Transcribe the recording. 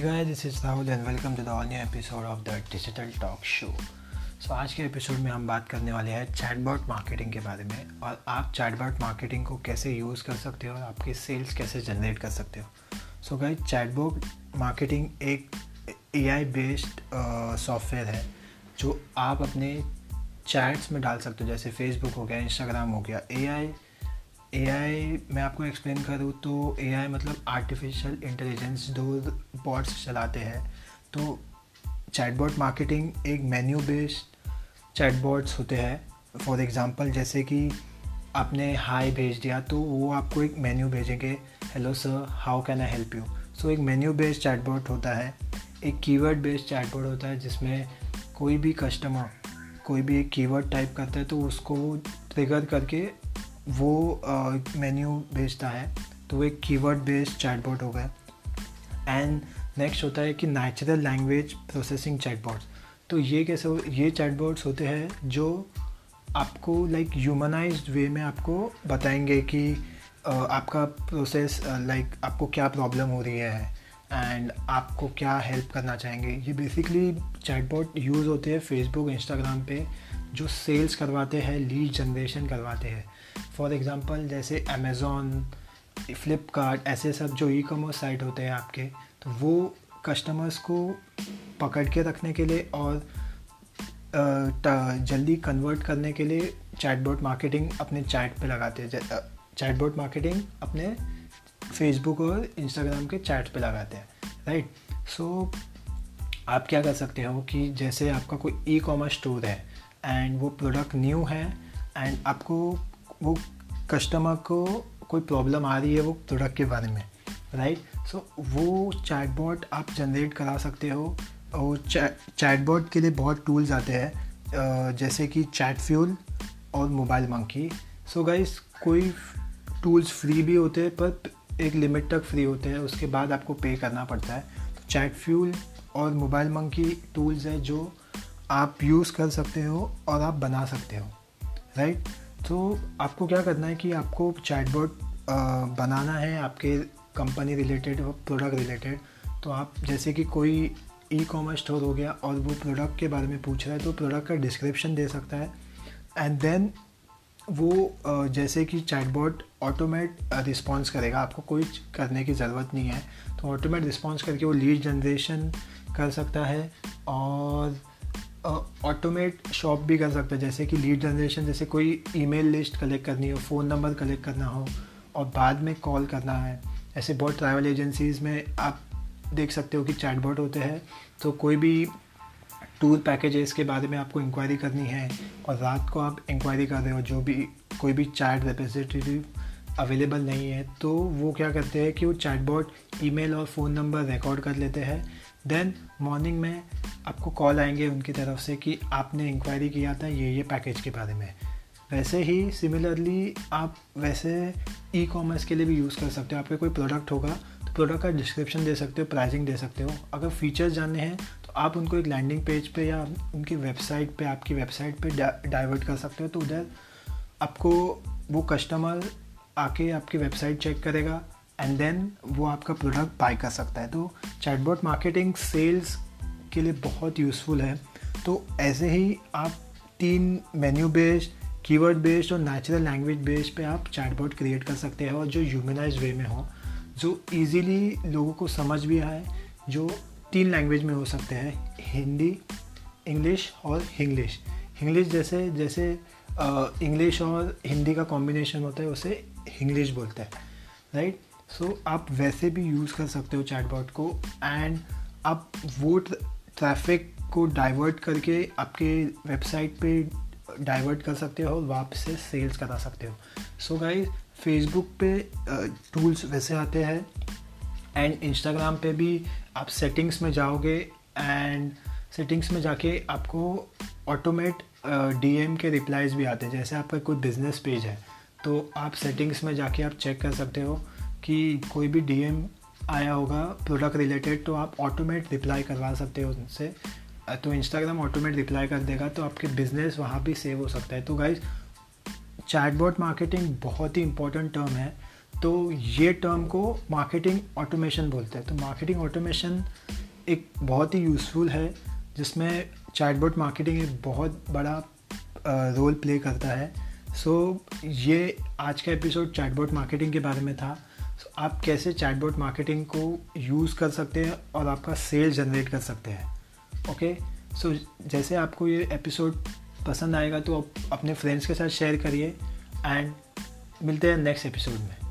Hey guys, this is Rahul and welcome to the all new episode of the Digital Talk Show. सो आज के episode में हम बात करने वाले हैं चैटबॉट मार्केटिंग के बारे में और आप चैटबॉट मार्केटिंग को कैसे यूज़ कर सकते हो और आपके सेल्स कैसे जनरेट कर सकते हो सो गाइस चैटबॉट मार्केटिंग एक ए आई बेस्ड सॉफ्टवेयर है जो आप अपने चैट्स में डाल सकते हो जैसे फेसबुक हो गया इंस्टाग्राम हो गया ए आई ए आई मैं आपको एक्सप्लेन करूँ तो ए आई मतलब आर्टिफिशियल इंटेलिजेंस दो बॉट्स चलाते हैं। तो चैटबॉट मार्केटिंग एक मेन्यू बेस्ड चैटबॉट्स होते हैं। फॉर एग्ज़ाम्पल जैसे कि आपने हाई भेज दिया तो वो आपको एक मेन्यू भेजेंगे। Hello sir how can I help you so एक मेन्यू बेस्ड चैटबॉट होता है। एक कीवर्ड बेस्ड चैटबॉट होता है, जिसमें कोई भी कस्टमर कोई भी एक कीवर्ड टाइप करता है तो उसको ट्रिगर करके वो मेन्यू भेजता है तो एक कीवर्ड बेस्ड चैटबॉट हो गया एंड नेक्स्ट होता है कि नेचुरल लैंग्वेज प्रोसेसिंग चैटबॉट्स तो ये कैसे हो ये चैटबॉट्स होते हैं जो आपको लाइक ह्यूमनाइज्ड वे में आपको बताएँगे कि uh, आपका प्रोसेस लाइक uh, like, आपको क्या प्रॉब्लम हो रही है एंड आपको क्या हेल्प करना चाहेंगे। ये बेसिकली चैटबॉट यूज़ होते हैं फेसबुक इंस्टाग्राम पे जो सेल्स करवाते हैं लीड जनरेशन करवाते हैं। फॉर एग्ज़ाम्पल जैसे अमेज़ोन फ्लिपकार्ट ऐसे सब जो ई कॉमर्स साइट होते हैं आपके तो वो कस्टमर्स को पकड़ के रखने के लिए और जल्दी कन्वर्ट करने के लिए चैटबॉट मार्केटिंग अपने चैट पे लगाते हैं। चैटबॉट मार्केटिंग अपने फेसबुक और इंस्टाग्राम के चैट पे लगाते हैं राइट सो आप क्या कर सकते हो कि जैसे आपका कोई ई कॉमर्स स्टोर है एंड वो प्रोडक्ट न्यू है एंड आपको वो कस्टमर को कोई प्रॉब्लम आ रही है वो प्रोडक्ट के बारे में राइट सो so, वो चैटबॉट आप जनरेट करा सकते हो और चैटबॉट के लिए बहुत टूल्स आते हैं जैसे कि चैट फ्यूल और मोबाइल मंकी सो गाइस कोई टूल्स फ्री भी होते हैं पर एक लिमिट तक फ्री होते हैं उसके बाद आपको पे करना पड़ता है। तो चैट फ्यूल और मोबाइल मंकी टूल्स है जो आप यूज़ कर सकते हो और आप बना सकते हो राइट तो आपको क्या करना है कि आपको चैटबॉट बनाना है आपके कंपनी रिलेटेड प्रोडक्ट रिलेटेड तो आप जैसे कि कोई ई कॉमर्स स्टोर हो गया और वो प्रोडक्ट के बारे में पूछ रहा है तो प्रोडक्ट का डिस्क्रिप्शन दे सकता है। एंड देन वो जैसे कि चैटबॉट ऑटोमेट रिस्पॉन्स करेगा। आपको कोई करने की ज़रूरत नहीं है। तो ऑटोमेट रिस्पॉन्स करके वो लीड जनरेशन कर सकता है और ऑटोमेट शॉप भी कर सकते है। जैसे कि लीड जनरेशन जैसे कोई ईमेल लिस्ट कलेक्ट करनी हो फ़ोन नंबर कलेक्ट करना हो, और बाद में कॉल करना है। ऐसे बहुत ट्रैवल एजेंसीज़ में आप देख सकते हो कि चैटबॉट होते हैं। तो कोई भी टूर पैकेजेस के बारे में आपको इंक्वायरी करनी है, और रात को आप इंक्वायरी कर रहे हो, जो भी कोई भी चैट रिप्रेजेंटेटिव अवेलेबल नहीं है तो वो क्या करते हैं कि वो चैटबॉट ईमेल और फ़ोन नंबर रिकॉर्ड कर लेते हैं। देन मॉर्निंग में आपको कॉल आएँगे उनकी तरफ़ से कि आपने इंक्वायरी किया था ये ये पैकेज के बारे में। वैसे ही सिमिलरली आप वैसे ई कॉमर्स के लिए भी यूज़ कर सकते हो। आपके कोई प्रोडक्ट होगा तो प्रोडक्ट का डिस्क्रिप्शन दे सकते हो प्राइसिंग दे सकते हो। अगर फीचर्स जानने हैं तो आप उनको एक लैंडिंग पेज पे या उनकी वेबसाइट पे, आपकी वेबसाइट पे डाइवर्ट कर सकते हो। तो उधर आपको वो कस्टमर आके आपकी वेबसाइट चेक करेगा। एंड देन वो आपका प्रोडक्ट बाय कर सकता है। तो चैटबॉट मार्केटिंग सेल्स के लिए बहुत यूज़फुल है। तो ऐसे ही आप तीन मेन्यू बेस्ड कीवर्ड बेस्ड और नेचुरल लैंग्वेज बेस्ड पे आप चैटबॉट क्रिएट कर सकते हैं और जो ह्यूमनाइज वे में हो। जो इजीली लोगों को समझ भी आए, जो तीन लैंग्वेज में हो सकते हैं। हिंदी इंग्लिश और हिंग्लिश हिंग्लिश जैसे जैसे इंग्लिश और हिंदी का कॉम्बिनेशन होता है, उसे हिंग्लिश बोलते हैं। राइट सो so, आप वैसे भी यूज़ कर सकते हो चैटबॉट को एंड आप वो ट्रैफ़िक को डाइवर्ट करके आपके वेबसाइट पे डाइवर्ट कर सकते हो और वापस से सेल्स करा सकते हो। सो गाइस फेसबुक पे टूल्स वैसे आते हैं एंड इंस्टाग्राम पे भी आप सेटिंग्स में जाओगे एंड सेटिंग्स में जाके आपको ऑटोमेट डी डीएम के रिप्लाइज भी आते हैं। जैसे आपका कोई बिज़नेस पेज है तो आप सेटिंग्स में जाके आप चेक कर सकते हो। कि कोई भी डीएम आया होगा प्रोडक्ट रिलेटेड तो आप ऑटोमेट रिप्लाई करवा सकते हो उनसे। तो इंस्टाग्राम ऑटोमेट रिप्लाई कर देगा तो आपके बिज़नेस वहाँ भी सेव हो सकता है। तो गाइज़ चैटबॉट मार्केटिंग बहुत ही इंपॉर्टेंट टर्म है। तो ये टर्म को मार्केटिंग ऑटोमेशन बोलते हैं। तो मार्केटिंग ऑटोमेशन एक बहुत ही यूज़फुल है जिसमें चैटबॉट मार्केटिंग एक बहुत बड़ा रोल प्ले करता है। सो so, ये आज का एपिसोड चैटबॉट मार्केटिंग के बारे में था। So, आप कैसे चैटबॉट मार्केटिंग को यूज़ कर सकते हैं और आपका सेल जनरेट कर सकते हैं? ओके सो जैसे आपको ये एपिसोड पसंद आएगा तो आप अपने फ्रेंड्स के साथ शेयर करिए एंड मिलते हैं नेक्स्ट एपिसोड में।